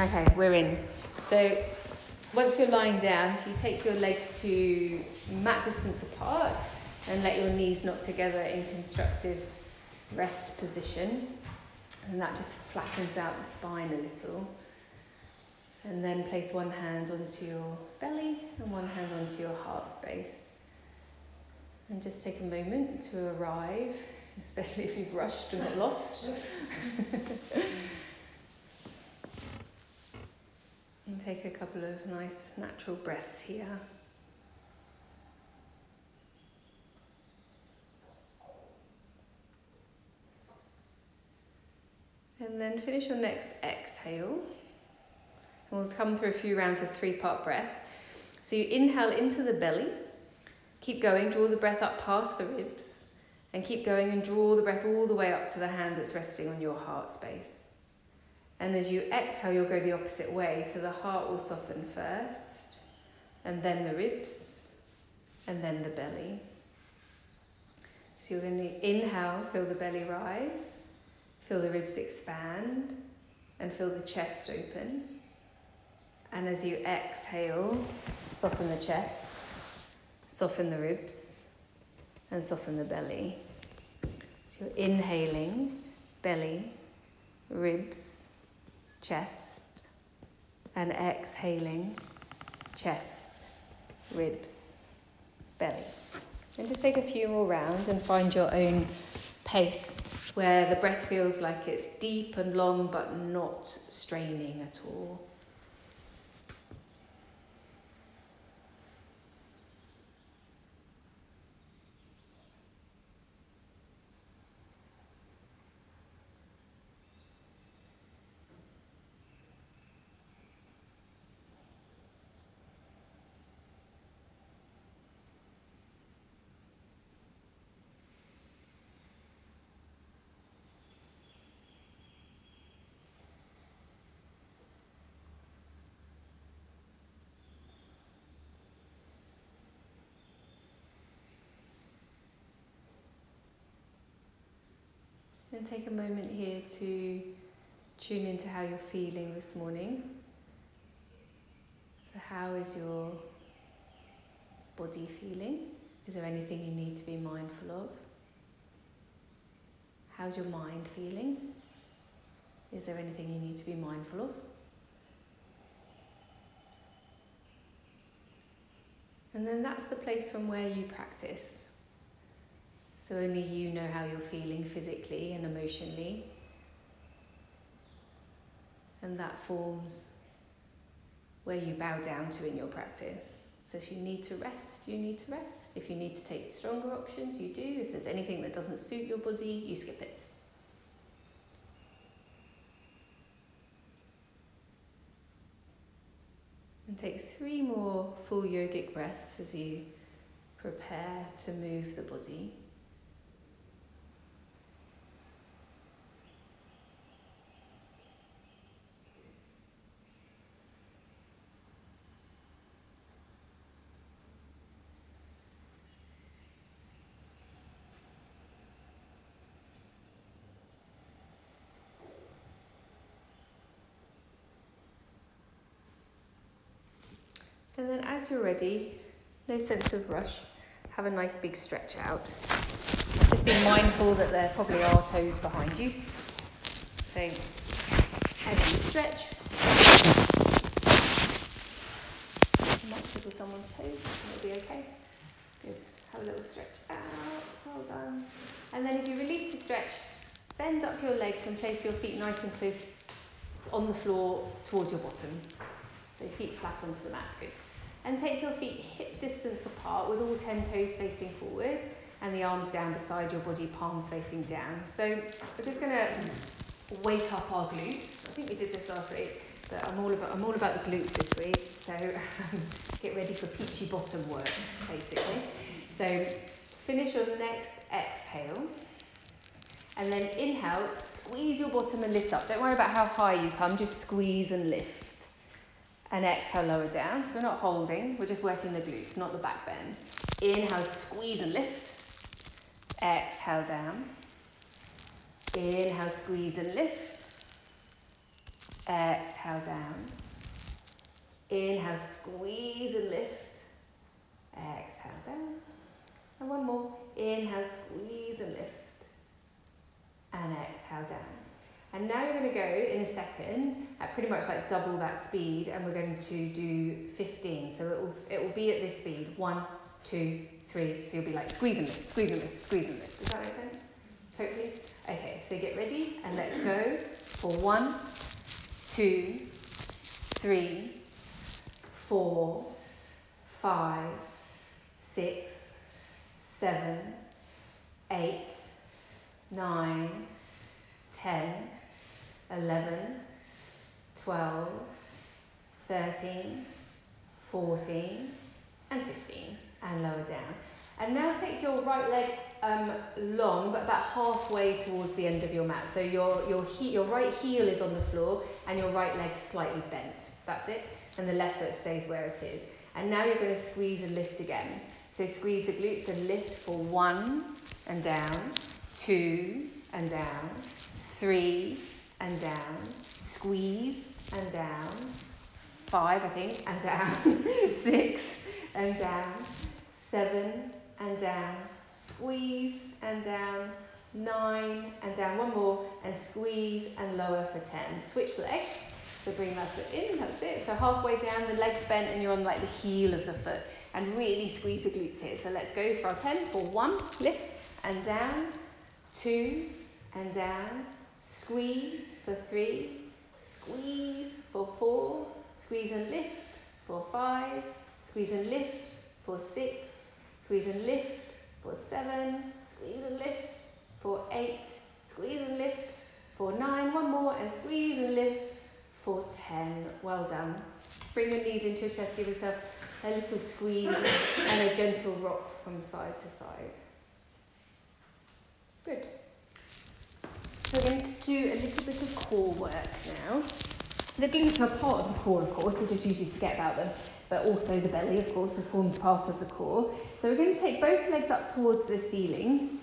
Okay, we're in. So once you're lying down, if you take your legs to mat distance apart and let your knees knock together in constructive rest position, and that just flattens out the spine a little. And then place one hand onto your belly and one hand onto your heart space. And just take a moment to arrive, especially if you've rushed and got lost. take a couple of nice natural breaths here. And then finish your next exhale. And we'll come through a few rounds of three part breath. So you inhale into the belly, keep going, draw the breath up past the ribs, and keep going and draw the breath all the way up to the hand that's resting on your heart space. And as you exhale, you'll go the opposite way. So the heart will soften first, and then the ribs, and then the belly. So you're going to inhale, feel the belly rise, feel the ribs expand, and feel the chest open. And as you exhale, soften the chest, soften the ribs, and soften the belly. So you're inhaling, belly, ribs, chest, and exhaling, chest, ribs, belly. And just take a few more rounds and find your own pace where the breath feels like it's deep and long but not straining at all. And take a moment here to tune into how you're feeling this morning. So, how is your body feeling? Is there anything you need to be mindful of? How's your mind feeling? Is there anything you need to be mindful of? And then that's the place from where you practice. So only you know how you're feeling physically and emotionally. And that forms where you bow down to in your practice. So if you need to rest, you need to rest. If you need to take stronger options, you do. If there's anything that doesn't suit your body, you skip it. And take three more full yogic breaths as you prepare to move the body. And then as you're ready, no sense of rush, have a nice big stretch out. Just be mindful that there probably are toes behind you. So as you stretch, you might someone's toes, it'll be okay. Good. Have a little stretch out, well done. And then as you release the stretch, bend up your legs and place your feet nice and close on the floor towards your bottom. So feet flat onto the mat, good. And take your feet hip distance apart with all 10 toes facing forward and the arms down beside your body, palms facing down. So we're just going to wake up our glutes. I think we did this last week, but I'm all about, I'm all about the glutes this week. So get ready for peachy bottom work, basically. So finish your next exhale. And then inhale, squeeze your bottom and lift up. Don't worry about how high you come, just squeeze and lift and exhale, lower down. So we're not holding, we're just working the glutes, not the back bend. Inhale, squeeze and lift. Exhale down. Inhale, squeeze and lift. Exhale down. Inhale, squeeze and lift. Exhale down. And one more. Inhale, squeeze and lift. And exhale down. And now you're going to go in a second at pretty much like double that speed and we're going to do 15. So it will, it will be at this speed. One, two, three. So you'll be like squeezing and squeezing squeeze and lift. Does that make sense? Hopefully. Okay, so get ready and let's go for one, two, three, four, five, six, seven, eight, nine, ten, eleven, twelve, thirteen, fourteen, and 15, and lower down. And now take your right leg um, long, but about halfway towards the end of your mat. So your, your, he- your right heel is on the floor and your right leg slightly bent. That's it. And the left foot stays where it is. And now you're going to squeeze and lift again. So squeeze the glutes and lift for one and down, two and down, three and down, squeeze and down, five, I think, and down, six and down, seven and down, squeeze and down, nine and down, one more, and squeeze and lower for 10. Switch legs, so bring that foot in, that's it. So halfway down, the leg's bent and you're on like the heel of the foot. And really squeeze the glutes here. So let's go for our 10 for one, lift and down, two and down, squeeze for three, squeeze for four, squeeze and lift for five, squeeze and lift for six, squeeze and lift for seven, squeeze and lift for eight, squeeze and lift for nine, one more, and squeeze and lift for 10. Well done. Bring your knees into your chest, give yourself a little squeeze and a gentle rock from side to side. Good. We're going to do a little bit of core work now. The glutes are part of the core, of course, we just usually forget about them, but also the belly, of course, forms part of the core. So we're going to take both legs up towards the ceiling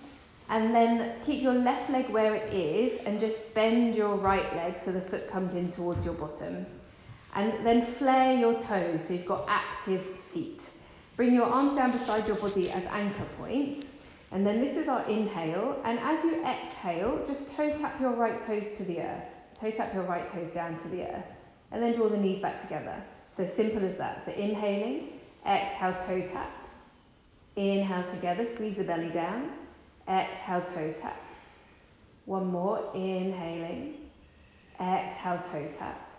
and then keep your left leg where it is and just bend your right leg so the foot comes in towards your bottom. And then flare your toes so you've got active feet. Bring your arms down beside your body as anchor points. And then this is our inhale. And as you exhale, just toe tap your right toes to the earth. Toe tap your right toes down to the earth. And then draw the knees back together. So simple as that. So inhaling, exhale, toe tap. Inhale together, squeeze the belly down. Exhale, toe tap. One more, inhaling. Exhale, toe tap.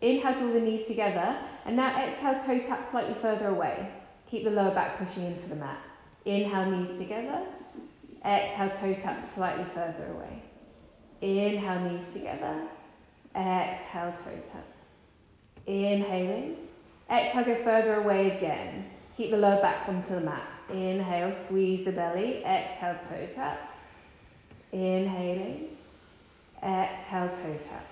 Inhale, draw the knees together. And now exhale, toe tap slightly further away. Keep the lower back pushing into the mat. Inhale, knees together. Exhale, toe tap slightly further away. Inhale, knees together. Exhale, toe tap. Inhaling. Exhale, go further away again. Keep the lower back onto the mat. Inhale, squeeze the belly. Exhale, toe tap. Inhaling. Exhale, toe tap.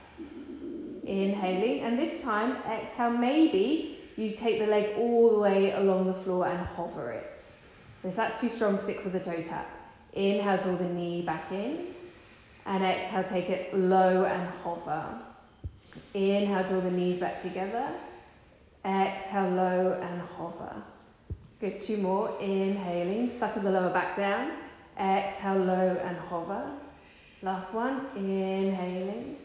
Inhaling. And this time, exhale, maybe you take the leg all the way along the floor and hover it. If that's too strong, stick with the toe tap. Inhale, draw the knee back in. And exhale, take it low and hover. Inhale, draw the knees back together. Exhale, low and hover. Good, two more. Inhaling, suck the lower back down. Exhale, low and hover. Last one. Inhaling.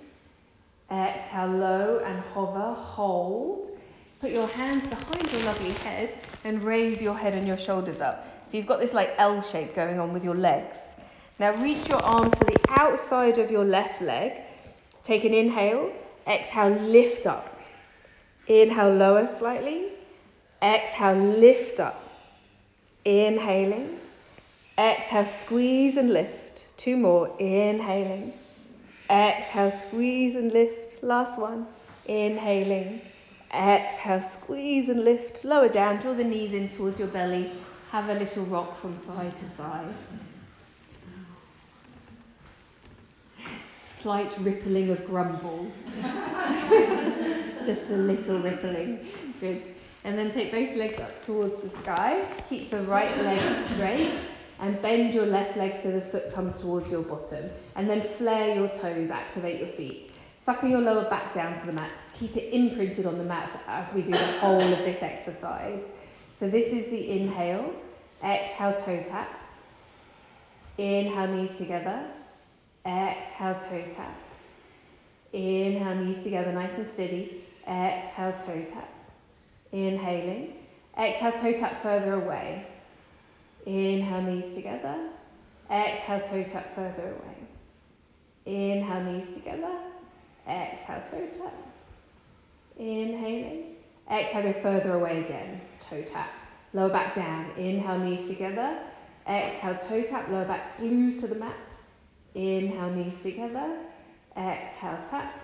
Exhale, low and hover. Hold. Put your hands behind your lovely head and raise your head and your shoulders up. So you've got this like L shape going on with your legs. Now reach your arms for the outside of your left leg. Take an inhale. Exhale, lift up. Inhale, lower slightly. Exhale, lift up. Inhaling. Exhale, squeeze and lift. Two more. Inhaling. Exhale, squeeze and lift. Last one. Inhaling. Exhale, squeeze and lift. Lower down. Draw the knees in towards your belly. Have a little rock from side to side. Slight rippling of grumbles. Just a little rippling. Good. And then take both legs up towards the sky. Keep the right leg straight and bend your left leg so the foot comes towards your bottom. And then flare your toes, activate your feet. Suckle your lower back down to the mat. Keep it imprinted on the mat as we do the whole of this exercise. So this is the inhale. Exhale, toe tap. Inhale, knees together. Exhale, toe tap. Inhale, knees together, nice and steady. Exhale, toe tap. Inhaling. Exhale, toe tap further away. Inhale, knees together. Exhale, toe tap further away. Inhale, knees together. Exhale, toe tap. Inhaling. Exhale, go further away again. Toe tap. Lower back down. Inhale, knees together. Exhale, toe tap. Lower back screws to the mat. Inhale, knees together. Exhale, tap.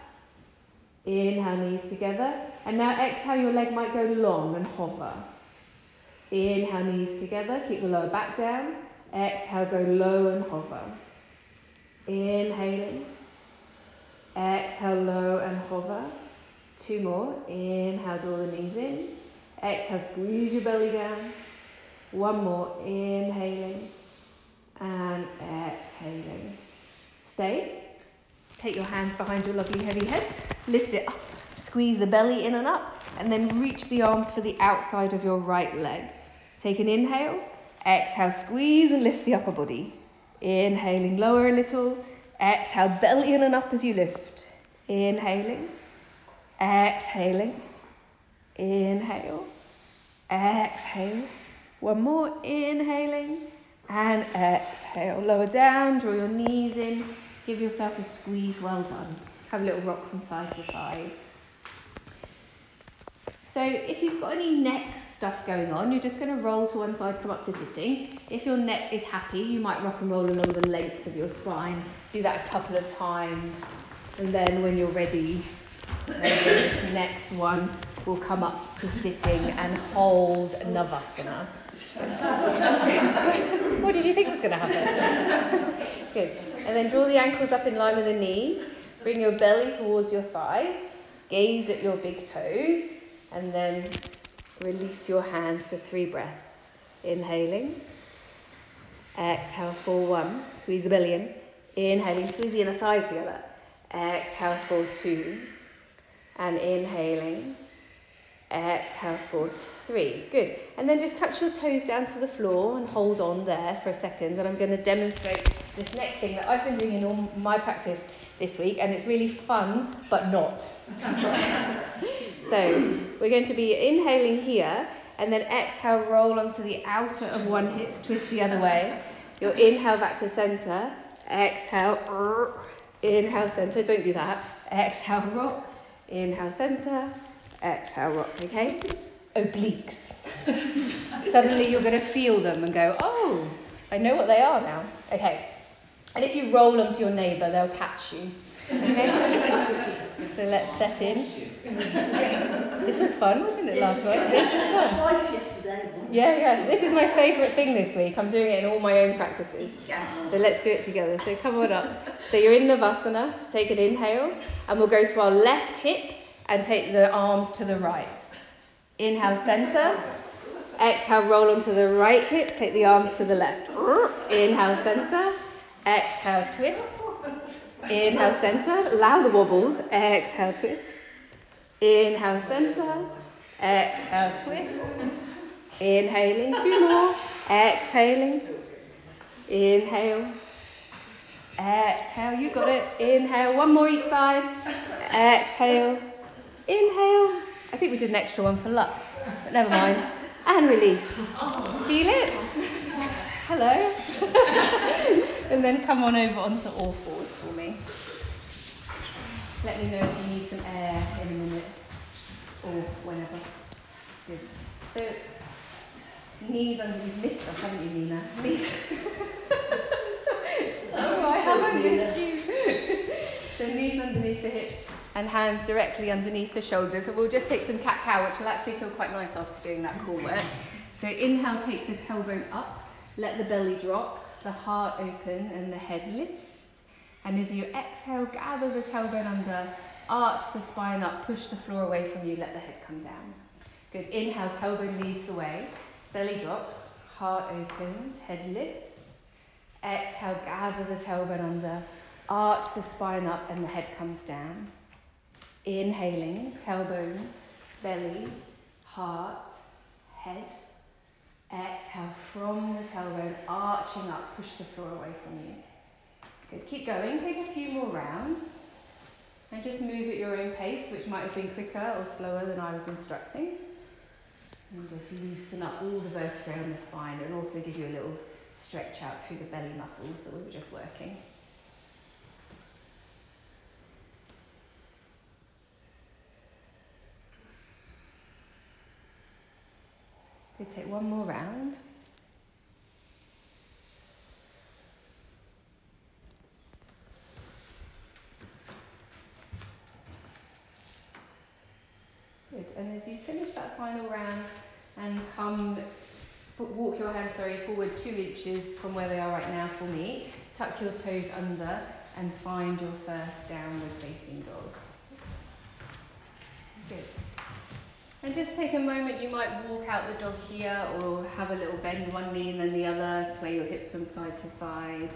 Inhale, knees together. And now exhale, your leg might go long and hover. Inhale, knees together. Keep the lower back down. Exhale, go low and hover. Inhaling. Exhale, low and hover. Two more. Inhale, draw the knees in. Exhale, squeeze your belly down. One more. Inhaling. And exhaling. Stay. Take your hands behind your lovely heavy head. Lift it up. Squeeze the belly in and up. And then reach the arms for the outside of your right leg. Take an inhale. Exhale, squeeze and lift the upper body. Inhaling, lower a little. Exhale, belly in and up as you lift. Inhaling. Exhaling. Inhale. Exhale. One more. Inhaling. And exhale. Lower down. Draw your knees in. Give yourself a squeeze. Well done. Have a little rock from side to side. So if you've got any neck stuff going on, you're just going to roll to one side, come up to sitting. If your neck is happy, you might rock and roll along the length of your spine. Do that a couple of times. And then when you're ready, next one will come up to sitting and hold Navasana. what did you think was going to happen? Good. And then draw the ankles up in line with the knees. Bring your belly towards your thighs. Gaze at your big toes. And then release your hands for three breaths. Inhaling. Exhale for one. Squeeze the belly in. Inhaling, squeeze the inner thighs together. Exhale for two. And inhaling. Exhale for three. Good. And then just touch your toes down to the floor and hold on there for a second. And I'm going to demonstrate this next thing that I've been doing in all my practice this week, and it's really fun, but not. so we're going to be inhaling here, and then exhale, roll onto the outer of one hip, twist the other way. You'll inhale back to center. Exhale, inhale center. Don't do that. Exhale, rock. Inhale center. Exhale, rock. Okay. Obliques. Suddenly you're going to feel them and go, oh, I know what they are now. Okay. And if you roll onto your neighbour, they'll catch you. Okay? so let's set in. This was fun, wasn't it, last week? This was fun. Twice yesterday. Yeah, yeah. This is my favourite thing this week. I'm doing it in all my own practices. So let's do it together. So come on up. So you're in Navasana. So take an inhale. And we'll go to our left hip and take the arms to the right. Inhale, centre. Exhale, roll onto the right hip. Take the arms to the left. Inhale, centre. Exhale, twist. Inhale, center. Allow the wobbles. Exhale, twist. Inhale, center. Exhale, twist. Inhaling, two more. Exhaling. Inhale. Exhale, you got it. Inhale, one more each side. Exhale. Inhale. I think we did an extra one for luck, but never mind. And release. Feel it? Hello. and then come on over onto all fours for me. Let me know if you need some air in a minute or whenever. Good. So, knees under, you've missed us, haven't you, Nina? Knees. oh, I haven't missed you. so, knees underneath the hips and hands directly underneath the shoulders. So, we'll just take some cat cow, which will actually feel quite nice after doing that core work. So, inhale, take the tailbone up, let the belly drop the heart open and the head lift. And as you exhale, gather the tailbone under, arch the spine up, push the floor away from you, let the head come down. Good. Inhale, tailbone leads the way, belly drops, heart opens, head lifts. Exhale, gather the tailbone under, arch the spine up, and the head comes down. Inhaling, tailbone, belly, heart, head. Exhale from the tailbone, arching up, push the floor away from you. Good, keep going, take a few more rounds. And just move at your own pace, which might have been quicker or slower than I was instructing. And just loosen up all the vertebrae on the spine and also give you a little stretch out through the belly muscles that we were just working. Good, take one more round. Good, and as you finish that final round and come, walk your hands, sorry, forward two inches from where they are right now for me, tuck your toes under and find your first downward facing dog. Good. And just take a moment, you might walk out the dog here or have a little bend one knee and then the other, sway your hips from side to side.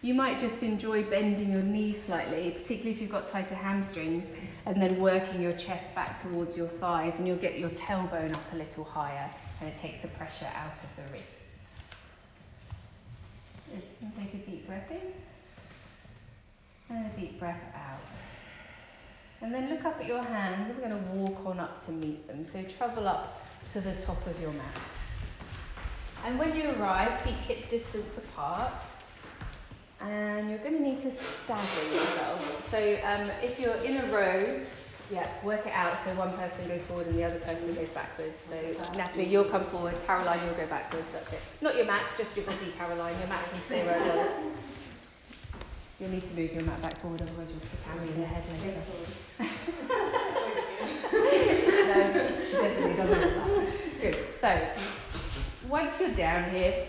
You might just enjoy bending your knees slightly, particularly if you've got tighter hamstrings, and then working your chest back towards your thighs, and you'll get your tailbone up a little higher, and it takes the pressure out of the wrists. And take a deep breath in, and a deep breath out. And then look up at your hands, and we're going to walk on up to meet them. So travel up to the top of your mat. And when you arrive, feet hip distance apart and you're going to need to stagger yourself. So um, if you're in a row, yeah, work it out so one person goes forward and the other person goes backwards. So Natalie, you'll come forward, Caroline, you'll go backwards, that's it. Not your mats, just your body, Caroline. Your mat can stay where it was. You'll need to move your mat back forward, otherwise you'll kick Harry in the head later. no, she definitely doesn't want that. Good. So, once you're down here,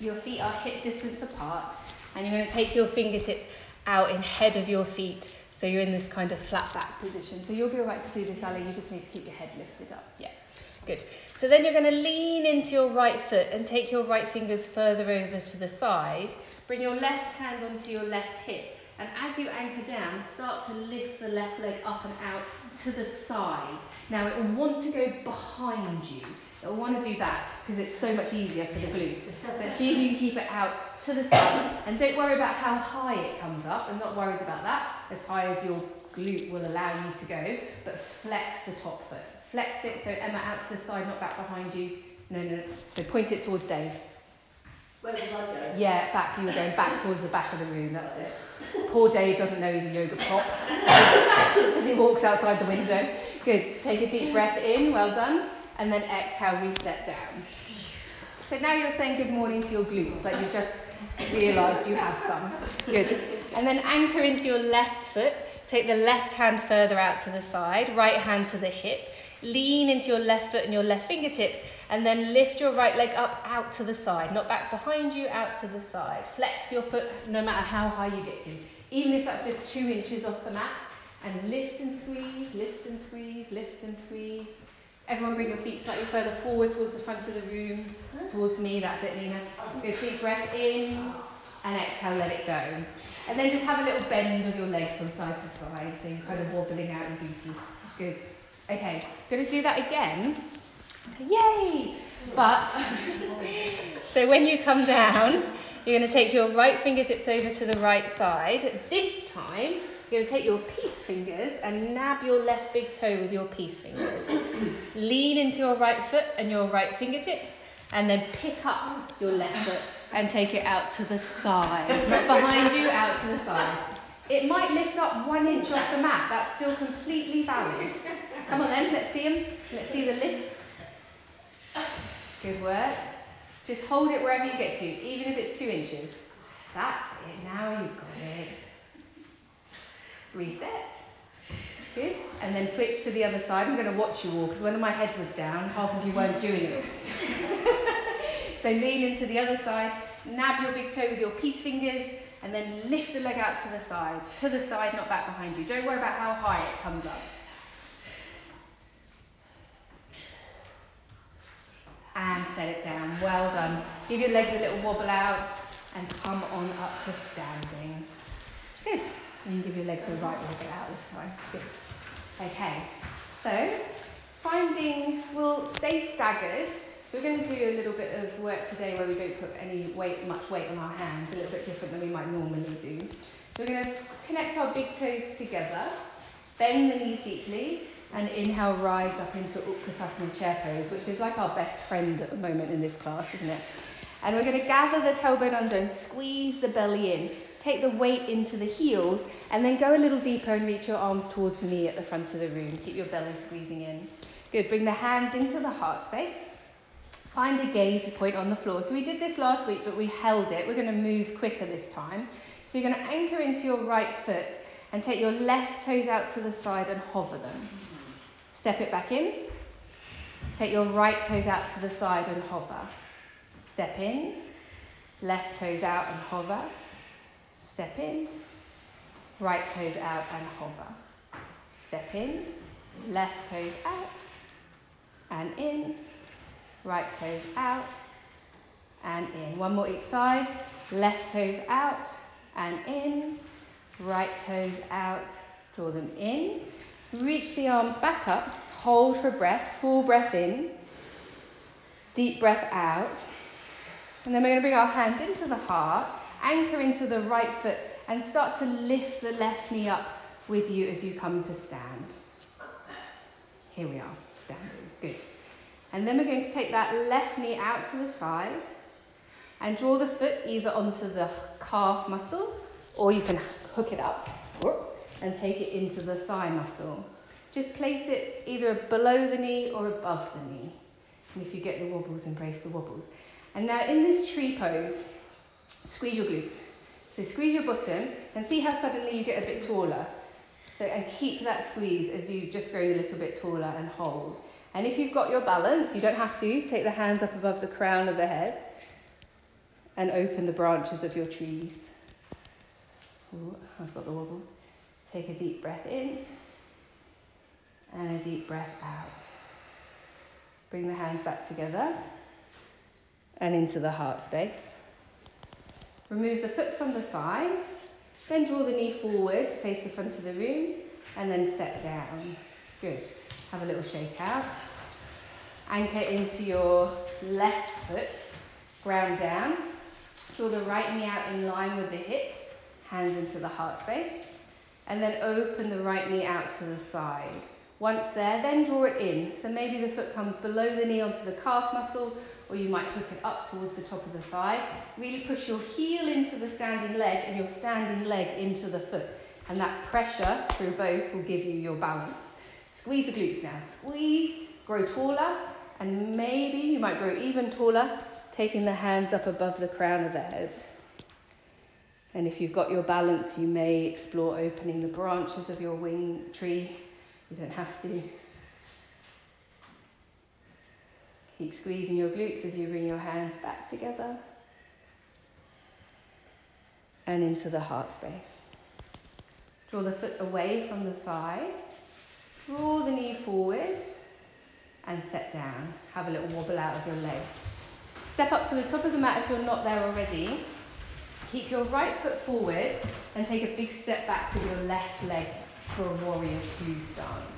your feet are hip distance apart and you're going to take your fingertips out in head of your feet. So you're in this kind of flat back position. So you'll be all right to do this, Ali. You just need to keep your head lifted up. Yeah, good. So then you're going to lean into your right foot and take your right fingers further over to the side. Bring your left hand onto your left hip. And as you anchor down, start to lift the left leg up and out to the side. Now it will want to go behind you. It will want to do that because it's so much easier for the glute. But see if you can keep it out to the side. And don't worry about how high it comes up. I'm not worried about that. As high as your glute will allow you to go. But flex the top foot. Flex it so Emma out to the side, not back behind you. No, no, no. So point it towards Dave. Where was I going? Yeah, back. You were going back towards the back of the room. That's it. Poor Dave doesn't know he's a yoga prop as he walks outside the window. Good. Take a deep breath in. Well done. And then exhale, reset down. So now you're saying good morning to your glutes, like you've just realised you have some. Good. And then anchor into your left foot. Take the left hand further out to the side, right hand to the hip. Lean into your left foot and your left fingertips, and then lift your right leg up out to the side, not back behind you, out to the side. Flex your foot no matter how high you get to, even if that's just two inches off the mat. And lift and squeeze, lift and squeeze, lift and squeeze. Everyone bring your feet slightly further forward towards the front of the room, towards me, that's it Nina. Good deep breath in and exhale, let it go. And then just have a little bend of your legs from side to side, so you're kind of wobbling out in beauty. Good. Okay, gonna do that again. Yay! But, so when you come down, you're gonna take your right fingertips over to the right side. This time, you're going to take your peace fingers and nab your left big toe with your peace fingers. Lean into your right foot and your right fingertips, and then pick up your left foot and take it out to the side. Behind you, out to the side. It might lift up one inch off the mat. That's still completely valid. Come on then, let's see them. Let's see the lifts. Good work. Just hold it wherever you get to, even if it's two inches. That's it. Now you've got it reset. Good. And then switch to the other side. I'm going to watch you all because when my head was down, half of you weren't doing it. so lean into the other side, nab your big toe with your peace fingers, and then lift the leg out to the side. To the side, not back behind you. Don't worry about how high it comes up. And set it down. Well done. Give your legs a little wobble out and come on up to standing. Good. And give your legs a right wobble out this time. Good. Okay, so finding, we'll stay staggered. So we're going to do a little bit of work today where we don't put any weight, much weight on our hands, a little bit different than we might normally do. So we're going to connect our big toes together, bend the knees deeply, and inhale, rise up into Utkatasana chair pose, which is like our best friend at the moment in this class, isn't it? And we're going to gather the tailbone under and squeeze the belly in. Take the weight into the heels and then go a little deeper and reach your arms towards knee at the front of the room. Keep your belly squeezing in. Good. Bring the hands into the heart space. Find a gaze point on the floor. So we did this last week, but we held it. We're going to move quicker this time. So you're going to anchor into your right foot and take your left toes out to the side and hover them. Step it back in. Take your right toes out to the side and hover. Step in. Left toes out and hover. Step in. Right toes out and hover. Step in. Left toes out and in. Right toes out and in. One more each side. Left toes out and in. Right toes out. Draw them in. Reach the arms back up. Hold for breath. Full breath in. Deep breath out. And then we're going to bring our hands into the heart, anchor into the right foot, and start to lift the left knee up with you as you come to stand. Here we are, standing. Good. And then we're going to take that left knee out to the side and draw the foot either onto the calf muscle or you can hook it up and take it into the thigh muscle. Just place it either below the knee or above the knee. And if you get the wobbles, embrace the wobbles. And now in this tree pose, squeeze your glutes. So squeeze your bottom and see how suddenly you get a bit taller. So and keep that squeeze as you just grow a little bit taller and hold. And if you've got your balance, you don't have to, take the hands up above the crown of the head and open the branches of your trees. Ooh, I've got the wobbles. Take a deep breath in and a deep breath out. Bring the hands back together and into the heart space. Remove the foot from the thigh, then draw the knee forward to face the front of the room, and then set down. Good. Have a little shake out. Anchor into your left foot, ground down. Draw the right knee out in line with the hip, hands into the heart space, and then open the right knee out to the side. Once there, then draw it in. So maybe the foot comes below the knee onto the calf muscle or you might hook it up towards the top of the thigh. Really push your heel into the standing leg and your standing leg into the foot. And that pressure through both will give you your balance. Squeeze the glutes now. Squeeze, grow taller, and maybe you might grow even taller, taking the hands up above the crown of the head. And if you've got your balance, you may explore opening the branches of your wing tree. You don't have to. Keep squeezing your glutes as you bring your hands back together and into the heart space. Draw the foot away from the thigh. Draw the knee forward and set down. Have a little wobble out of your legs. Step up to the top of the mat if you're not there already. Keep your right foot forward and take a big step back with your left leg for a warrior two stance.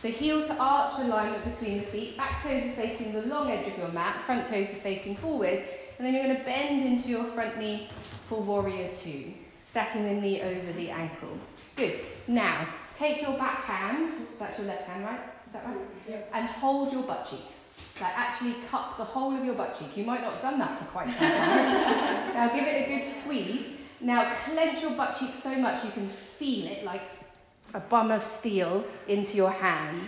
So heel to arch alignment between the feet, back toes are facing the long edge of your mat, front toes are facing forward, and then you're going to bend into your front knee for warrior two, stacking the knee over the ankle. Good. Now, take your back hand, that's your left hand, right? Is that right? Yeah. And hold your butt cheek. Like actually cup the whole of your butt cheek. You might not have done that for quite some time. now give it a good squeeze. Now clench your butt cheek so much you can feel it like a bum of steel into your hand.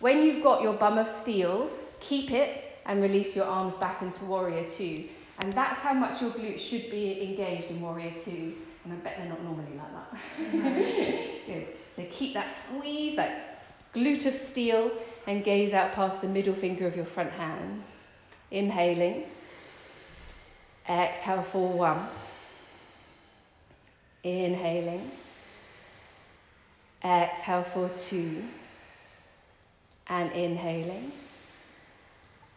When you've got your bum of steel, keep it and release your arms back into warrior two. And that's how much your glutes should be engaged in warrior two. And I bet they're not normally like that. Good. So keep that squeeze, that glute of steel, and gaze out past the middle finger of your front hand. Inhaling. Exhale for one. Inhaling. Exhale for two. And inhaling.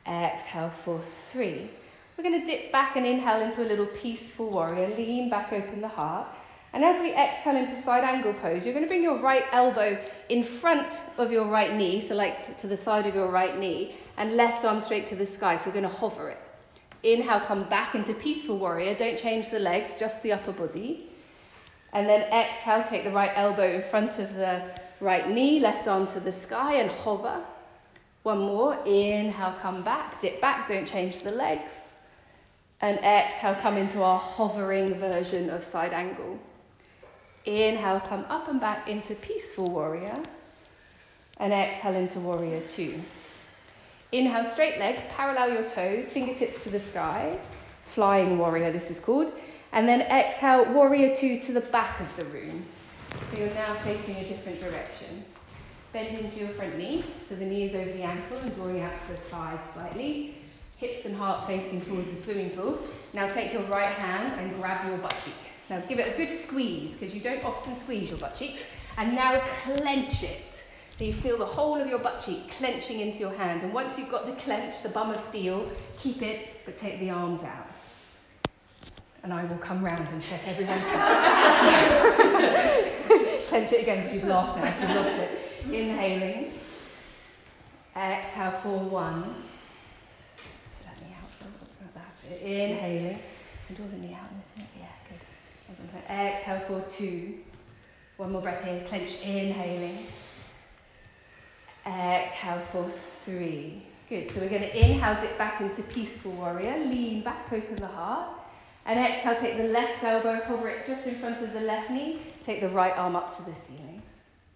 Exhale for three. We're going to dip back and inhale into a little peaceful warrior. Lean back, open the heart. And as we exhale into side angle pose, you're going to bring your right elbow in front of your right knee, so like to the side of your right knee, and left arm straight to the sky. So you're going to hover it. Inhale, come back into peaceful warrior. Don't change the legs, just the upper body. And then exhale, take the right elbow in front of the right knee, left arm to the sky, and hover. One more. Inhale, come back, dip back, don't change the legs. And exhale, come into our hovering version of side angle. Inhale, come up and back into peaceful warrior. And exhale into warrior two. Inhale, straight legs, parallel your toes, fingertips to the sky. Flying warrior, this is called. And then exhale, warrior two to the back of the room. So you're now facing a different direction. Bend into your front knee, so the knee is over the ankle and drawing out to the side slightly. Hips and heart facing towards the swimming pool. Now take your right hand and grab your butt cheek. Now give it a good squeeze because you don't often squeeze your butt cheek. And now clench it. So you feel the whole of your butt cheek clenching into your hand. And once you've got the clench, the bum of steel, keep it, but take the arms out. And I will come round and check everyone's Clench it again because you've laughed now, so you've lost it. Inhaling. Exhale for one. That knee out. That's it. Inhaling. And draw the knee out. Yeah, Exhale for two. One more breath in. Clench. Inhaling. Exhale for three. Good. So we're going to inhale, dip back into peaceful warrior. Lean back, open the heart. And exhale, take the left elbow, hover it just in front of the left knee. Take the right arm up to the ceiling.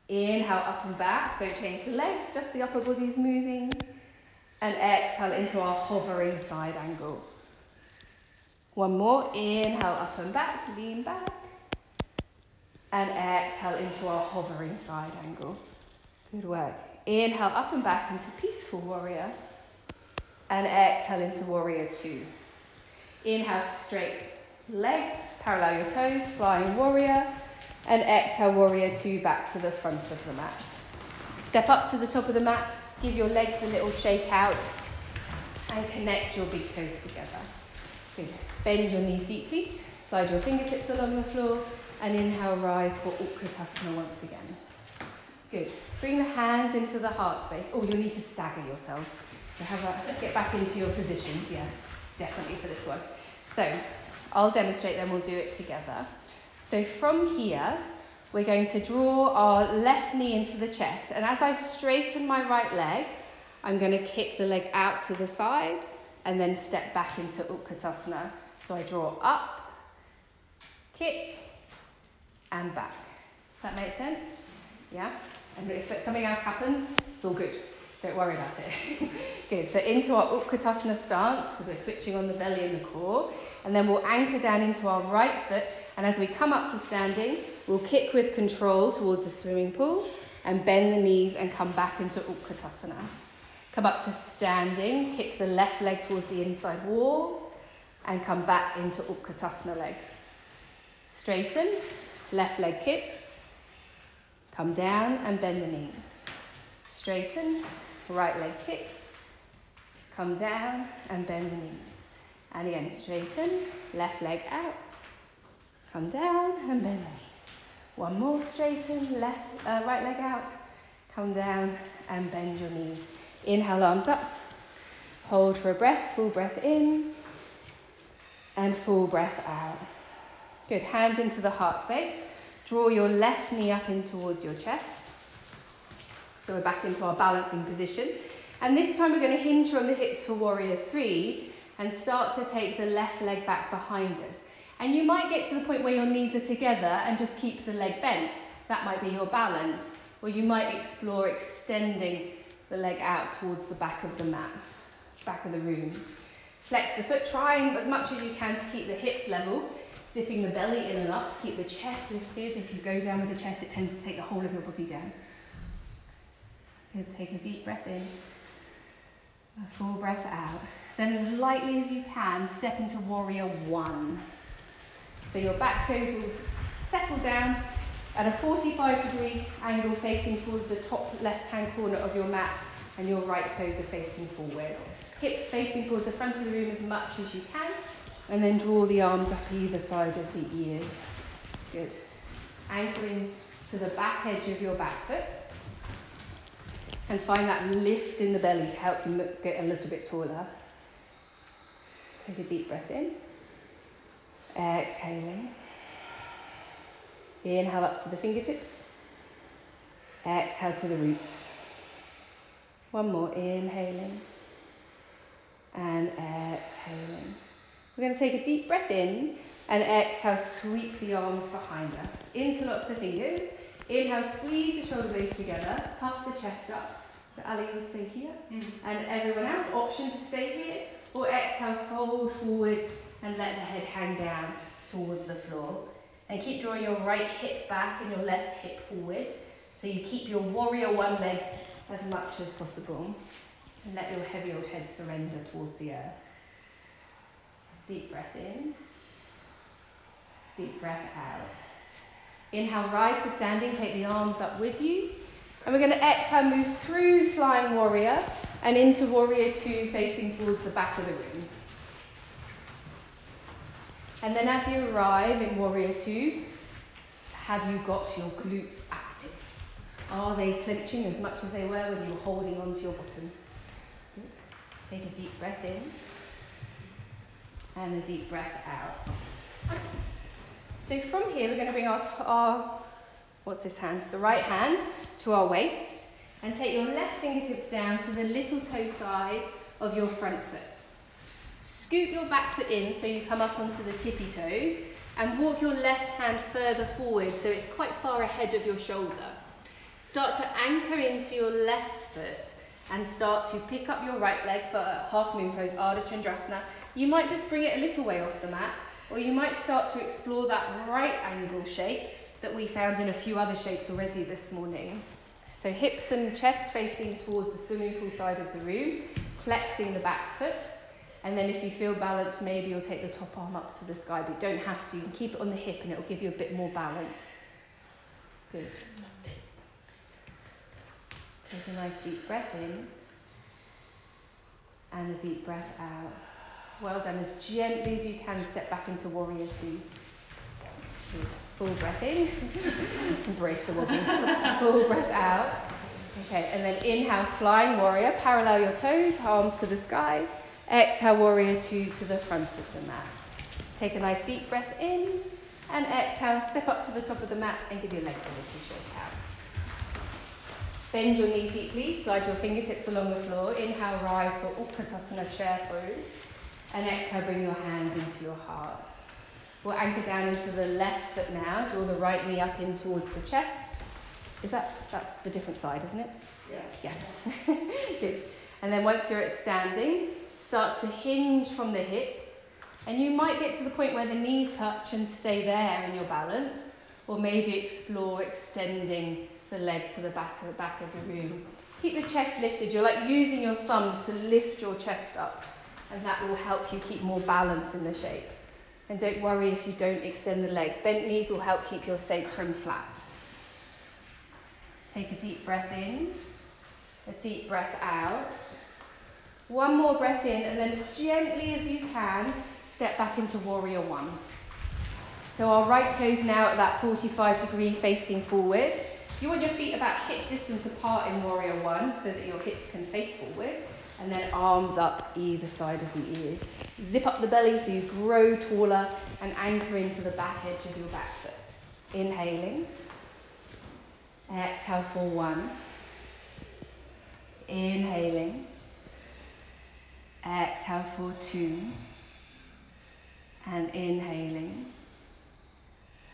Inhale, up and back. Don't change the legs, just the upper body is moving. And exhale into our hovering side angle. One more. Inhale, up and back, lean back. And exhale into our hovering side angle. Good work. Inhale, up and back into peaceful warrior. And exhale into warrior two. Inhale, straight legs, parallel your toes, flying warrior. And exhale, warrior two, back to the front of the mat. Step up to the top of the mat, give your legs a little shake out, and connect your big toes together. Good. Bend your knees deeply, slide your fingertips along the floor, and inhale, rise for Utkatasana once again. Good. Bring the hands into the heart space. Oh, you'll need to stagger yourselves. So have a get back into your positions, yeah definitely for this one. So I'll demonstrate, then we'll do it together. So from here, we're going to draw our left knee into the chest. And as I straighten my right leg, I'm going to kick the leg out to the side and then step back into Utkatasana. So I draw up, kick, and back. Does that make sense? Yeah? And if something else happens, it's all good. Don't worry about it. Good, so into our Utkatasana stance, because we're switching on the belly and the core. And then we'll anchor down into our right foot. And as we come up to standing, we'll kick with control towards the swimming pool and bend the knees and come back into Utkatasana. Come up to standing, kick the left leg towards the inside wall and come back into Utkatasana legs. Straighten, left leg kicks, come down and bend the knees. Straighten, right leg kicks, come down and bend the knees. And again, straighten, left leg out, come down and bend the knees. One more, straighten, left, uh, right leg out, come down and bend your knees. Inhale, arms up, hold for a breath, full breath in, and full breath out. Good, hands into the heart space. Draw your left knee up in towards your chest. So we're back into our balancing position. And this time we're going to hinge from the hips for warrior three and start to take the left leg back behind us. And you might get to the point where your knees are together and just keep the leg bent. That might be your balance. Or you might explore extending the leg out towards the back of the mat, back of the room. Flex the foot, trying as much as you can to keep the hips level, zipping the belly in and up, keep the chest lifted. If you go down with the chest, it tends to take the whole of your body down. Good, take a deep breath in, a full breath out. Then as lightly as you can, step into warrior one. So your back toes will settle down at a 45 degree angle facing towards the top left hand corner of your mat and your right toes are facing forward. Hips facing towards the front of the room as much as you can and then draw the arms up either side of the ears. Good. anchoring to the back edge of your back foot. And find that lift in the belly to help you get a little bit taller. Take a deep breath in. Exhaling. Inhale up to the fingertips. Exhale to the roots. One more, inhaling and exhaling. We're going to take a deep breath in and exhale, sweep the arms behind us. Interlock the fingers. Inhale, squeeze the shoulder blades together, puff the chest up. So Ali will stay here. Mm. And everyone else, option to stay here. Or exhale, fold forward and let the head hang down towards the floor. And keep drawing your right hip back and your left hip forward. So you keep your warrior one legs as much as possible. And let your heavy old head surrender towards the earth. Deep breath in. Deep breath out. Inhale, rise to standing, take the arms up with you. And we're going to exhale, move through Flying Warrior and into Warrior Two, facing towards the back of the room. And then as you arrive in Warrior Two, have you got your glutes active? Are they clenching as much as they were when you were holding onto your bottom? Take a deep breath in and a deep breath out. So from here, we're going to bring our, our what's this hand? The right hand to our waist and take your left fingertips down to the little toe side of your front foot. Scoop your back foot in so you come up onto the tippy toes and walk your left hand further forward so it's quite far ahead of your shoulder. Start to anchor into your left foot and start to pick up your right leg for a half moon pose, Ardha Chandrasana. You might just bring it a little way off the mat, or you might start to explore that right angle shape that we found in a few other shapes already this morning. So hips and chest facing towards the swimming pool side of the room, flexing the back foot. And then if you feel balanced, maybe you'll take the top arm up to the sky, but you don't have to. You can keep it on the hip and it'll give you a bit more balance. Good. Take a nice deep breath in and a deep breath out. Well done. As gently as you can, step back into warrior two. Full breath in. Embrace the wobbles. Full breath out. Okay, and then inhale, flying warrior. Parallel your toes, arms to the sky. Exhale, warrior two to the front of the mat. Take a nice deep breath in and exhale, step up to the top of the mat and give your legs a little shake out. Bend your knees deeply, slide your fingertips along the floor. Inhale, rise for Utkatasana chair pose. And exhale, bring your hands into your heart. We'll anchor down into the left foot now. Draw the right knee up in towards the chest. Is that, that's the different side, isn't it? Yeah. Yes. Good. And then once you're at standing, start to hinge from the hips. And you might get to the point where the knees touch and stay there in your balance. Or maybe explore extending the leg to the back of the back of the room. Keep the chest lifted. You're like using your thumbs to lift your chest up, and that will help you keep more balance in the shape. And don't worry if you don't extend the leg. Bent knees will help keep your sacrum flat. Take a deep breath in, a deep breath out. One more breath in, and then as gently as you can, step back into warrior one. So our right toes now at that 45 degree facing forward. You want your feet about hip distance apart in Warrior One so that your hips can face forward. And then arms up either side of the ears. Zip up the belly so you grow taller and anchor into the back edge of your back foot. Inhaling. Exhale for one. Inhaling. Exhale for two. And inhaling.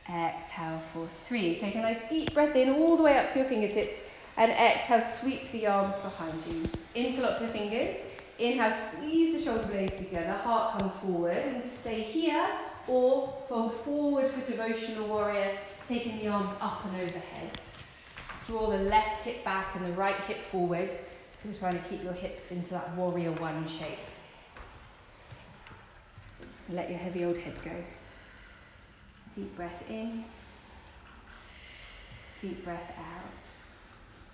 Exhale for three. Take a nice deep breath in all the way up to your fingertips. And exhale, sweep the arms behind you. Interlock the fingers. Inhale, squeeze the shoulder blades together. Heart comes forward and stay here. Or fold forward for devotional warrior, taking the arms up and overhead. Draw the left hip back and the right hip forward. So trying to keep your hips into that warrior one shape. Let your heavy old head go. Deep breath in. Deep breath out.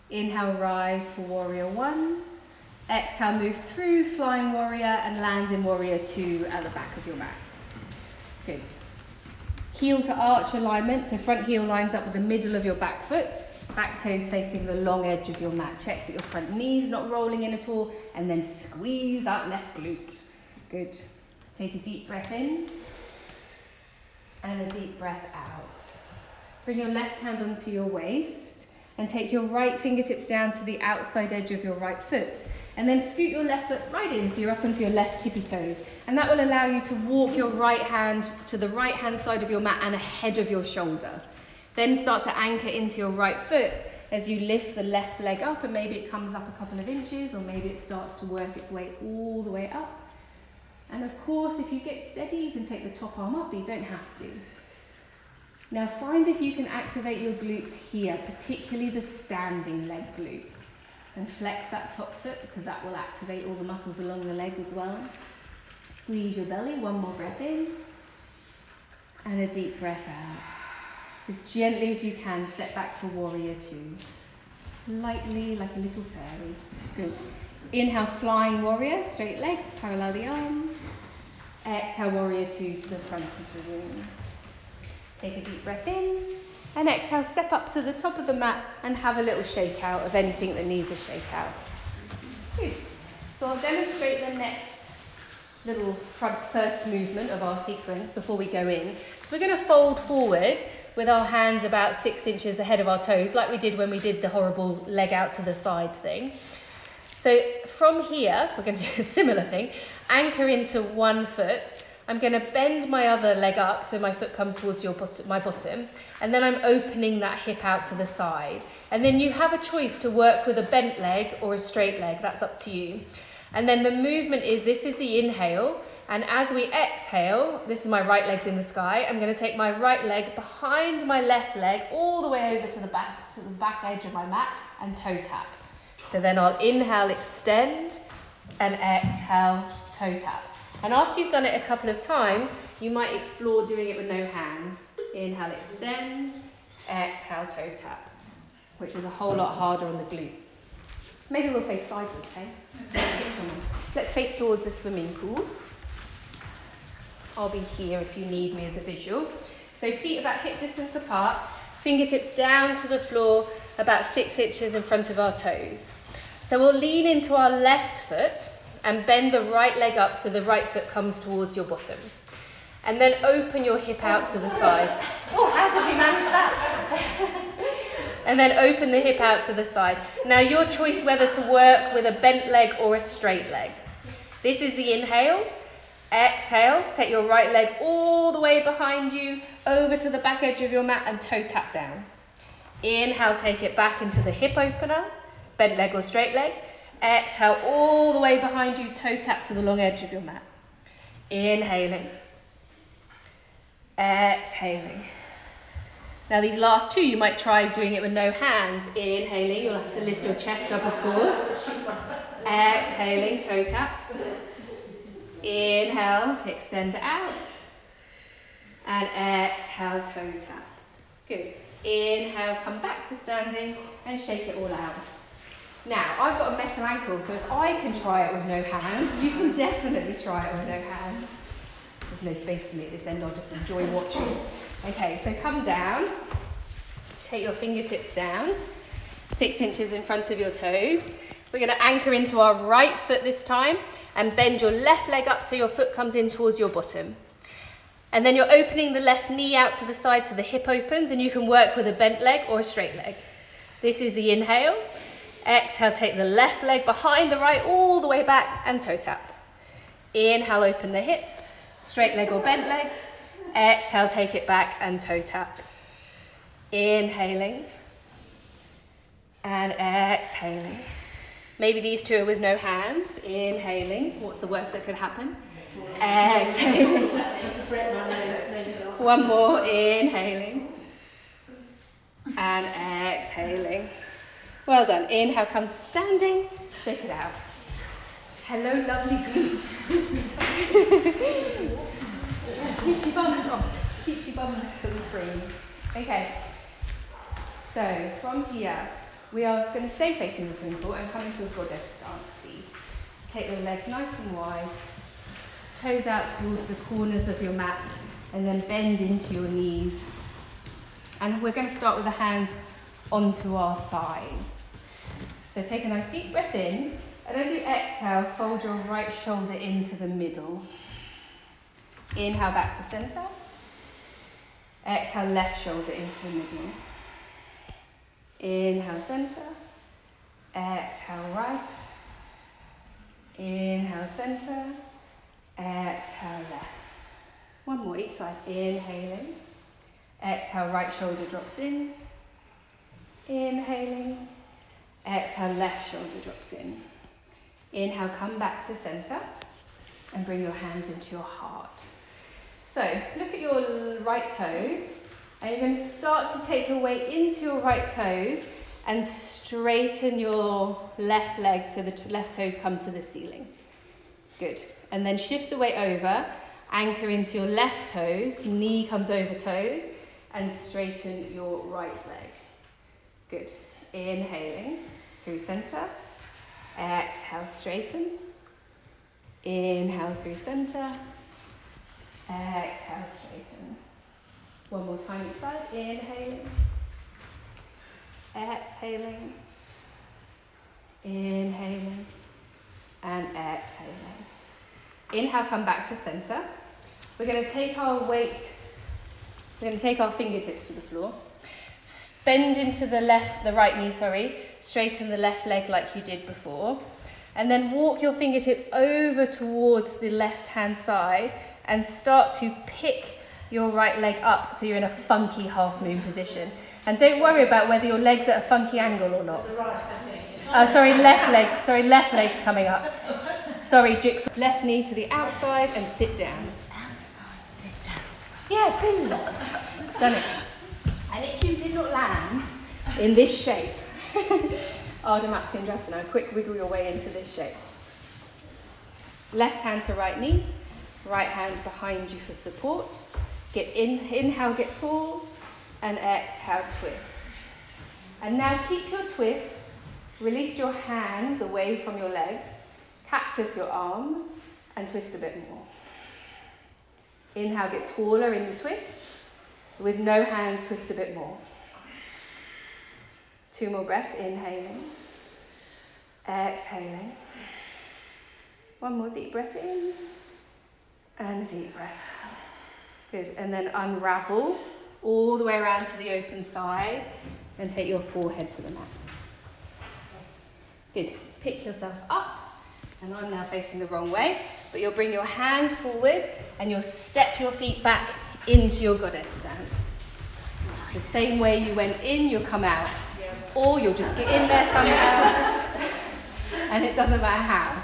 Inhale, rise for warrior one. Exhale, move through flying warrior and land in warrior two at the back of your mat. Good. Heel to arch alignment, so front heel lines up with the middle of your back foot, back toes facing the long edge of your mat. Check that your front knee's not rolling in at all, and then squeeze that left glute. Good. Take a deep breath in, and a deep breath out. Bring your left hand onto your waist, and take your right fingertips down to the outside edge of your right foot. And then scoot your left foot right in, so you're up onto your left tippy toes. And that will allow you to walk your right hand to the right hand side of your mat and ahead of your shoulder. Then start to anchor into your right foot as you lift the left leg up, and maybe it comes up a couple of inches, or maybe it starts to work its way all the way up. And of course, if you get steady, you can take the top arm up, but you don't have to. Now find if you can activate your glutes here, particularly the standing leg glute and flex that top foot because that will activate all the muscles along the leg as well. Squeeze your belly, one more breath in, and a deep breath out. As gently as you can, step back for warrior two. Lightly, like a little fairy. Good. Inhale, flying warrior, straight legs, parallel the arms. Exhale, warrior two to the front of the room. Take a deep breath in. And exhale, step up to the top of the mat and have a little shake out of anything that needs a shake out. Good. So I'll demonstrate the next little first movement of our sequence before we go in. So we're going to fold forward with our hands about six inches ahead of our toes, like we did when we did the horrible leg out to the side thing. So from here, we're going to do a similar thing. Anchor into one foot I'm going to bend my other leg up so my foot comes towards your my bottom, and then I'm opening that hip out to the side. And then you have a choice to work with a bent leg or a straight leg, that's up to you. And then the movement is this is the inhale, and as we exhale, this is my right leg's in the sky. I'm going to take my right leg behind my left leg all the way over to the back to the back edge of my mat and toe tap. So then I'll inhale, extend, and exhale, toe tap. And after you've done it a couple of times, you might explore doing it with no hands. Inhale, extend, exhale, toe tap, which is a whole lot harder on the glutes. Maybe we'll face sideways, hey? Let's face towards the swimming pool. I'll be here if you need me as a visual. So feet about hip distance apart, fingertips down to the floor about six inches in front of our toes. So we'll lean into our left foot and bend the right leg up so the right foot comes towards your bottom. And then open your hip out to the side. Oh, how did he manage that? and then open the hip out to the side. Now, your choice whether to work with a bent leg or a straight leg. This is the inhale. Exhale, take your right leg all the way behind you, over to the back edge of your mat and toe tap down. Inhale, take it back into the hip opener, bent leg or straight leg. Exhale all the way behind you, toe tap to the long edge of your mat. Inhaling. Exhaling. Now, these last two, you might try doing it with no hands. Inhaling, you'll have to lift your chest up, of course. Exhaling, toe tap. Inhale, extend out. And exhale, toe tap. Good. Inhale, come back to standing and shake it all out. Now, I've got a metal ankle, so if I can try it with no hands, you can definitely try it with no hands. There's no space for me at this end, I'll just enjoy watching. Okay, so come down, take your fingertips down, six inches in front of your toes. We're going to anchor into our right foot this time and bend your left leg up so your foot comes in towards your bottom. And then you're opening the left knee out to the side so the hip opens, and you can work with a bent leg or a straight leg. This is the inhale. Exhale, take the left leg behind the right all the way back and toe tap. Inhale, open the hip, straight leg or bent leg. Exhale, take it back and toe tap. Inhaling and exhaling. Maybe these two are with no hands. Inhaling. What's the worst that could happen? Exhaling. One more. Inhaling and exhaling. Well done. Inhale, come to standing. Shake it out. Hello, lovely glutes. Keep your bum off. Keep your bums to the screen. Okay. So from here, we are going to stay facing the pool and come into a goddess stance, please. So take the legs nice and wide, toes out towards the corners of your mat, and then bend into your knees. And we're going to start with the hands onto our thighs. So take a nice deep breath in, and as you exhale, fold your right shoulder into the middle. Inhale back to center. Exhale, left shoulder into the middle. Inhale, center. Exhale, right. Inhale, center. Exhale, left. One more each side. Inhaling. Exhale, right shoulder drops in. Inhaling. Exhale, left shoulder drops in. Inhale, come back to center and bring your hands into your heart. So look at your right toes and you're going to start to take your weight into your right toes and straighten your left leg so the t- left toes come to the ceiling. Good. And then shift the weight over, anchor into your left toes, knee comes over toes, and straighten your right leg. Good. Inhaling through center. Exhale, straighten. Inhale through center. Exhale, straighten. One more time each side. Inhaling. Exhaling. Inhaling. And exhaling. Inhale, come back to center. We're going to take our weight, we're going to take our fingertips to the floor. Bend into the left, the right knee, sorry. Straighten the left leg like you did before. And then walk your fingertips over towards the left hand side and start to pick your right leg up so you're in a funky half moon position. And don't worry about whether your leg's at a funky angle or not. Uh, sorry, left leg. Sorry, left leg's coming up. Sorry, jigsaw. Left knee to the outside and sit down. Yeah, boom. Done it. And if you did not land in this shape, Ardha Matsyendrasana, quick wiggle your way into this shape. Left hand to right knee, right hand behind you for support. Get in, inhale, get tall, and exhale, twist. And now keep your twist, release your hands away from your legs, cactus your arms, and twist a bit more. Inhale, get taller in the twist. With no hands, twist a bit more. Two more breaths, inhaling, exhaling. One more deep breath in, and a deep breath. Good, and then unravel all the way around to the open side and take your forehead to the mat. Good, pick yourself up, and I'm now facing the wrong way, but you'll bring your hands forward and you'll step your feet back into your goddess stance. The same way you went in, you'll come out. Or you'll just get in there somehow. and it doesn't matter how.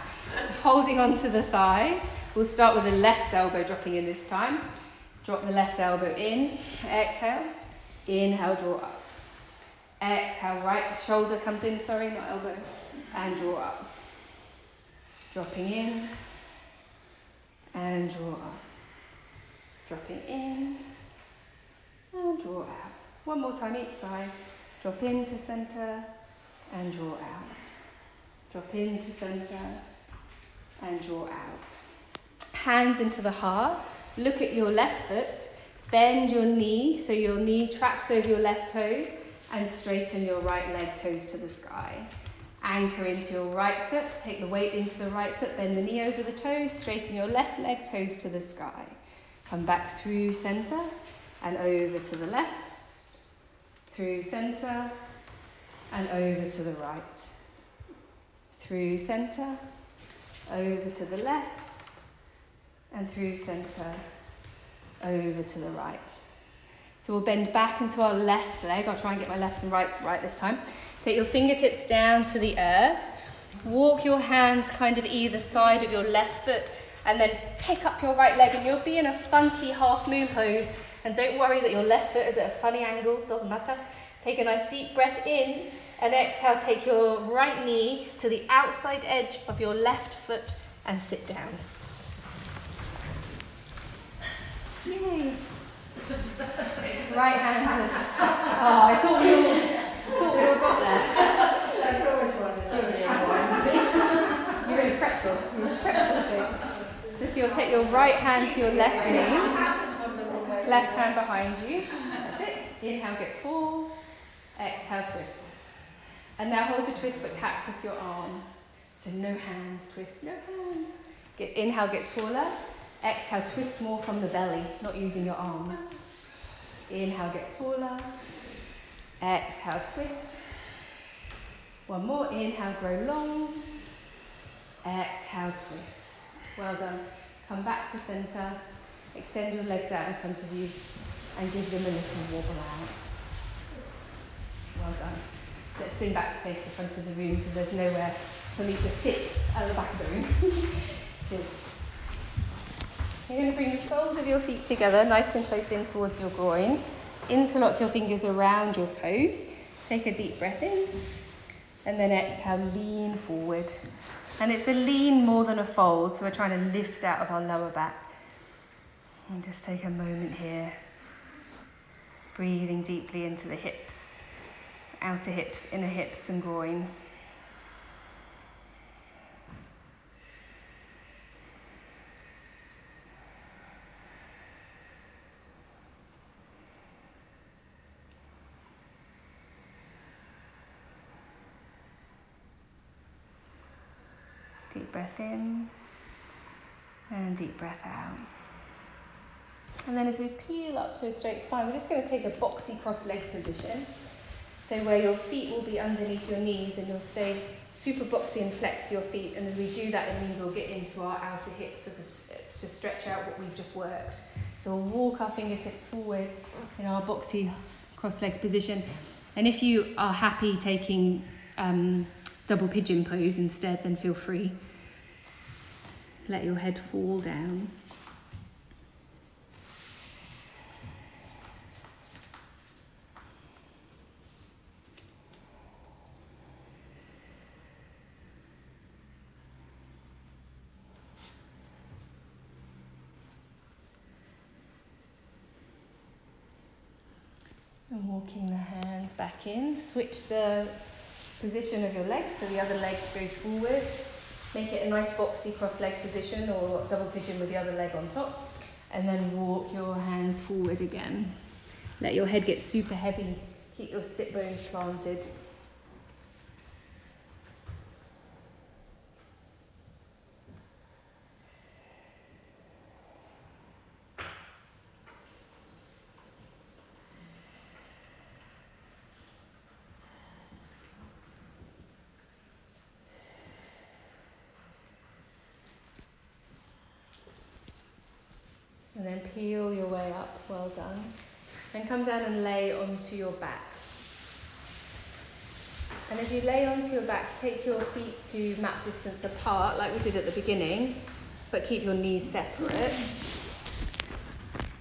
Holding on to the thighs. We'll start with the left elbow dropping in this time. Drop the left elbow in. Exhale. Inhale, draw up. Exhale, right shoulder comes in, sorry, not elbow. And draw up. Dropping in. And draw up. Dropping in. And draw out. One more time each side. Drop into center and draw out. Drop into center and draw out. Hands into the heart. Look at your left foot. Bend your knee so your knee tracks over your left toes and straighten your right leg toes to the sky. Anchor into your right foot. Take the weight into the right foot. Bend the knee over the toes. Straighten your left leg toes to the sky. Come back through center and over to the left through center and over to the right. Through center, over to the left, and through center, over to the right. So we'll bend back into our left leg. I'll try and get my lefts and rights right this time. Take your fingertips down to the earth. Walk your hands kind of either side of your left foot and then pick up your right leg and you'll be in a funky half moon pose and don't worry that your left foot is at a funny angle, doesn't matter. Take a nice deep breath in and exhale, take your right knee to the outside edge of your left foot and sit down. Yay! right hand. Oh, I thought we all, thought we all got there. That's always one. You're really pretzel. You're pretzel shape. So you'll take your right hand to your left knee. Left hand behind you. That's it. Inhale, get tall. Exhale, twist. And now hold the twist but cactus your arms. So no hands, twist, no hands. Get, inhale, get taller. Exhale, twist more from the belly, not using your arms. Inhale, get taller. Exhale, twist. One more. Inhale, grow long. Exhale, twist. Well done. Come back to center. Extend your legs out in front of you and give them a little wobble out. Well done. Let's spin back to face the front of the room because there's nowhere for me to fit at the back of the room. You're going to bring the soles of your feet together, nice and close in towards your groin. Interlock your fingers around your toes. Take a deep breath in. And then exhale, lean forward. And it's a lean more than a fold, so we're trying to lift out of our lower back. And just take a moment here, breathing deeply into the hips, outer hips, inner hips, and groin. Deep breath in and deep breath out. And then as we peel up to a straight spine, we're just going to take a boxy cross leg position. So where your feet will be underneath your knees and you'll stay super boxy and flex your feet. And as we do that, it means we'll get into our outer hips as a, to stretch out what we've just worked. So we'll walk our fingertips forward in our boxy cross-legged position. And if you are happy taking um, double pigeon pose instead, then feel free. Let your head fall down. And walking the hands back in. Switch the position of your legs so the other leg goes forward. Make it a nice boxy cross leg position or double pigeon with the other leg on top. And then walk your hands forward again. Let your head get super heavy. Keep your sit bones planted. And then peel your way up, well done. Then come down and lay onto your backs. And as you lay onto your backs, take your feet to mat distance apart, like we did at the beginning, but keep your knees separate.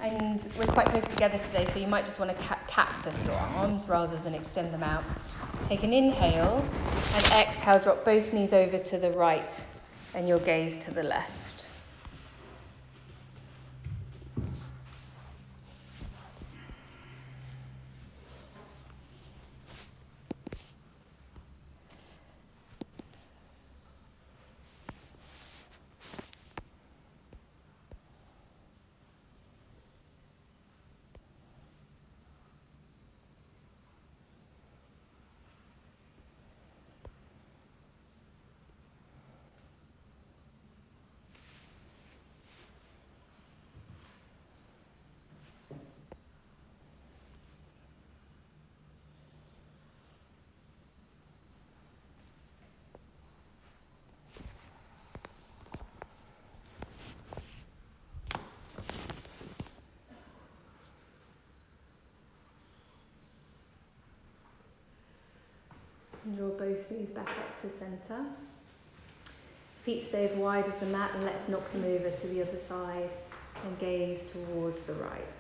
And we're quite close together today, so you might just want to ca- cactus your arms rather than extend them out. Take an inhale and exhale, drop both knees over to the right and your gaze to the left. And draw both knees back up to centre. Feet stay as wide as the mat and let's knock them over to the other side and gaze towards the right.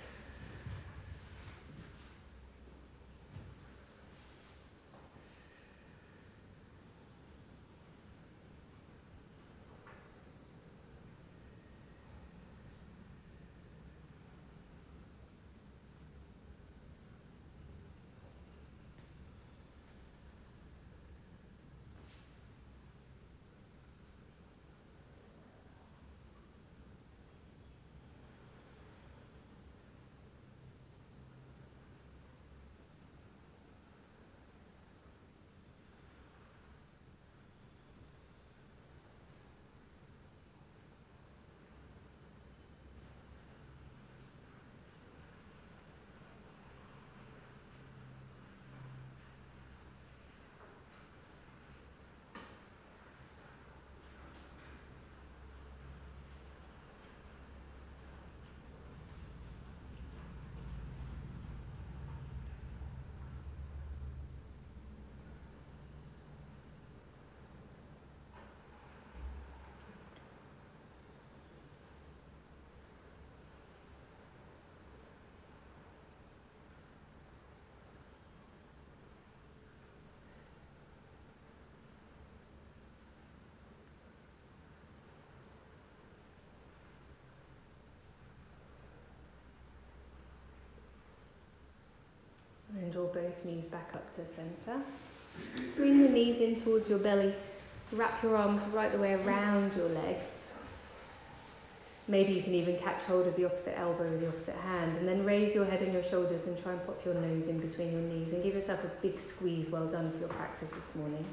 Both knees back up to centre. Bring the knees in towards your belly. Wrap your arms right the way around your legs. Maybe you can even catch hold of the opposite elbow with the opposite hand and then raise your head and your shoulders and try and pop your nose in between your knees and give yourself a big squeeze. Well done for your practice this morning.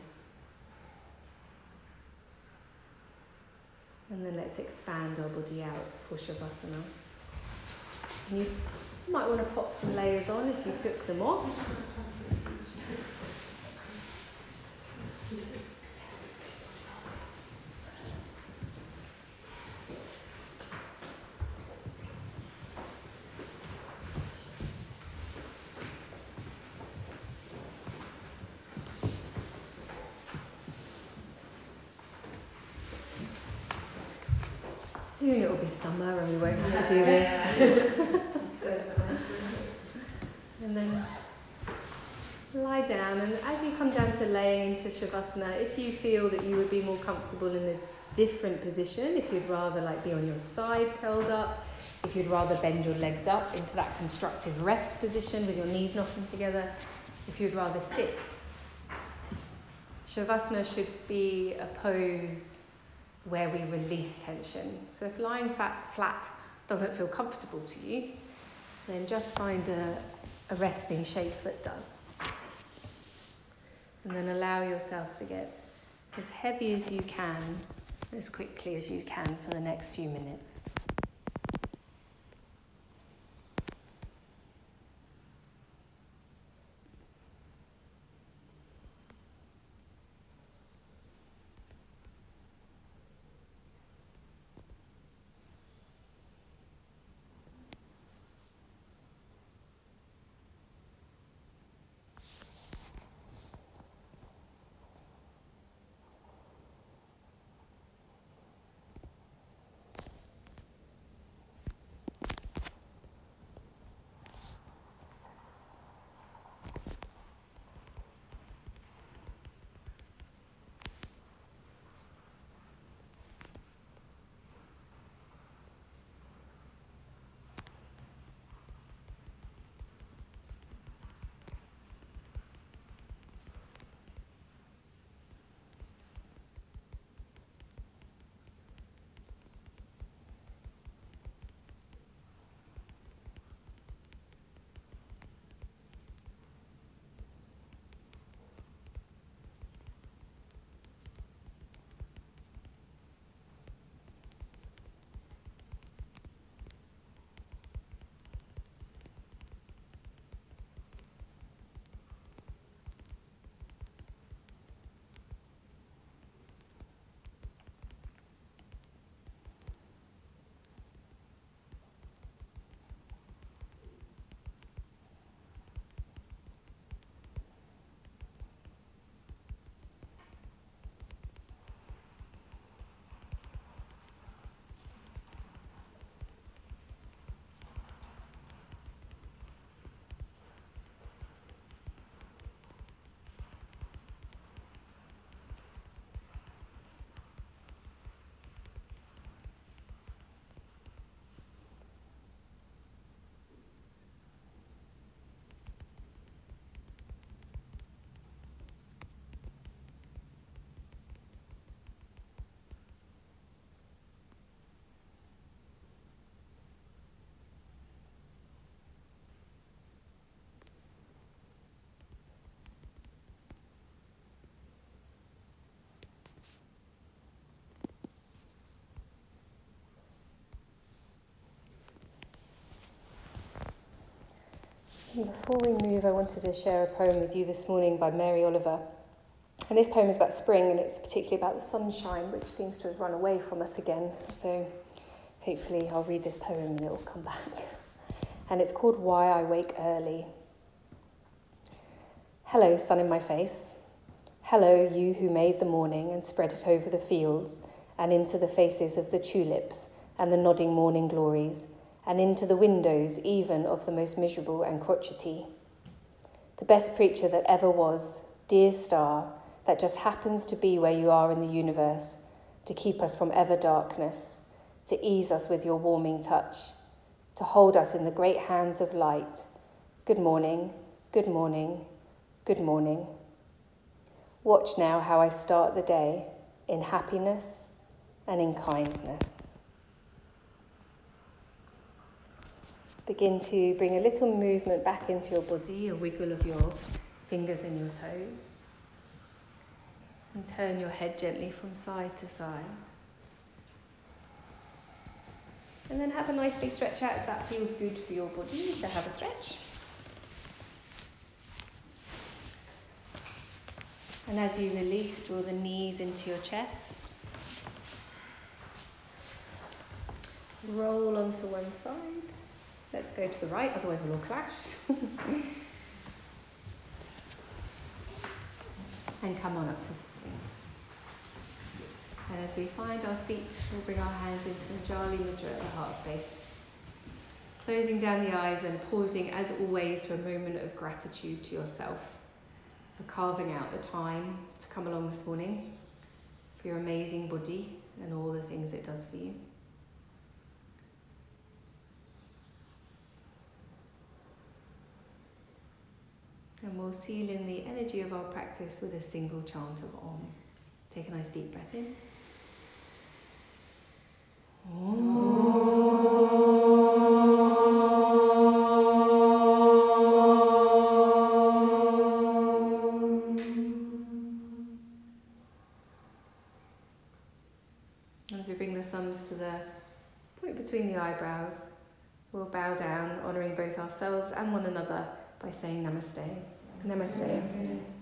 And then let's expand our body out for Shavasana. And you might want to pop some layers on if you took them off. Soon it will be summer and we won't have to do this. and then lie down and as you come down to laying into Shavasana, if you feel that you would be more comfortable in a different position, if you'd rather like be on your side curled up, if you'd rather bend your legs up into that constructive rest position with your knees knocking together, if you'd rather sit. Shavasana should be a pose where we release tension. So if lying fat, flat doesn't feel comfortable to you, then just find a, a resting shape that does. And then allow yourself to get as heavy as you can, as quickly as you can for the next few minutes. Before we move, I wanted to share a poem with you this morning by Mary Oliver. And this poem is about spring and it's particularly about the sunshine, which seems to have run away from us again. So hopefully, I'll read this poem and it will come back. And it's called Why I Wake Early. Hello, sun in my face. Hello, you who made the morning and spread it over the fields and into the faces of the tulips and the nodding morning glories and into the windows even of the most miserable and crotchety. The best preacher that ever was, dear star, that just happens to be where you are in the universe, to keep us from ever darkness, to ease us with your warming touch, to hold us in the great hands of light. Good morning, good morning, good morning. Watch now how I start the day in happiness and in kindness. Begin to bring a little movement back into your body, a wiggle of your fingers and your toes. And turn your head gently from side to side. And then have a nice big stretch out if that feels good for your body to have a stretch. And as you release, draw the knees into your chest. Roll onto one side. Let's go to the right, otherwise we'll all clash. and come on up to sitting. And as we find our seat, we'll bring our hands into Anjali Mudra at the heart space. Closing down the eyes and pausing, as always, for a moment of gratitude to yourself for carving out the time to come along this morning, for your amazing body and all the things it does for you. And we'll seal in the energy of our practice with a single chant of Om. Take a nice deep breath in. Om. As we bring the thumbs to the point between the eyebrows, we'll bow down, honouring both ourselves and one another by saying Namaste. Namaste. Namaste.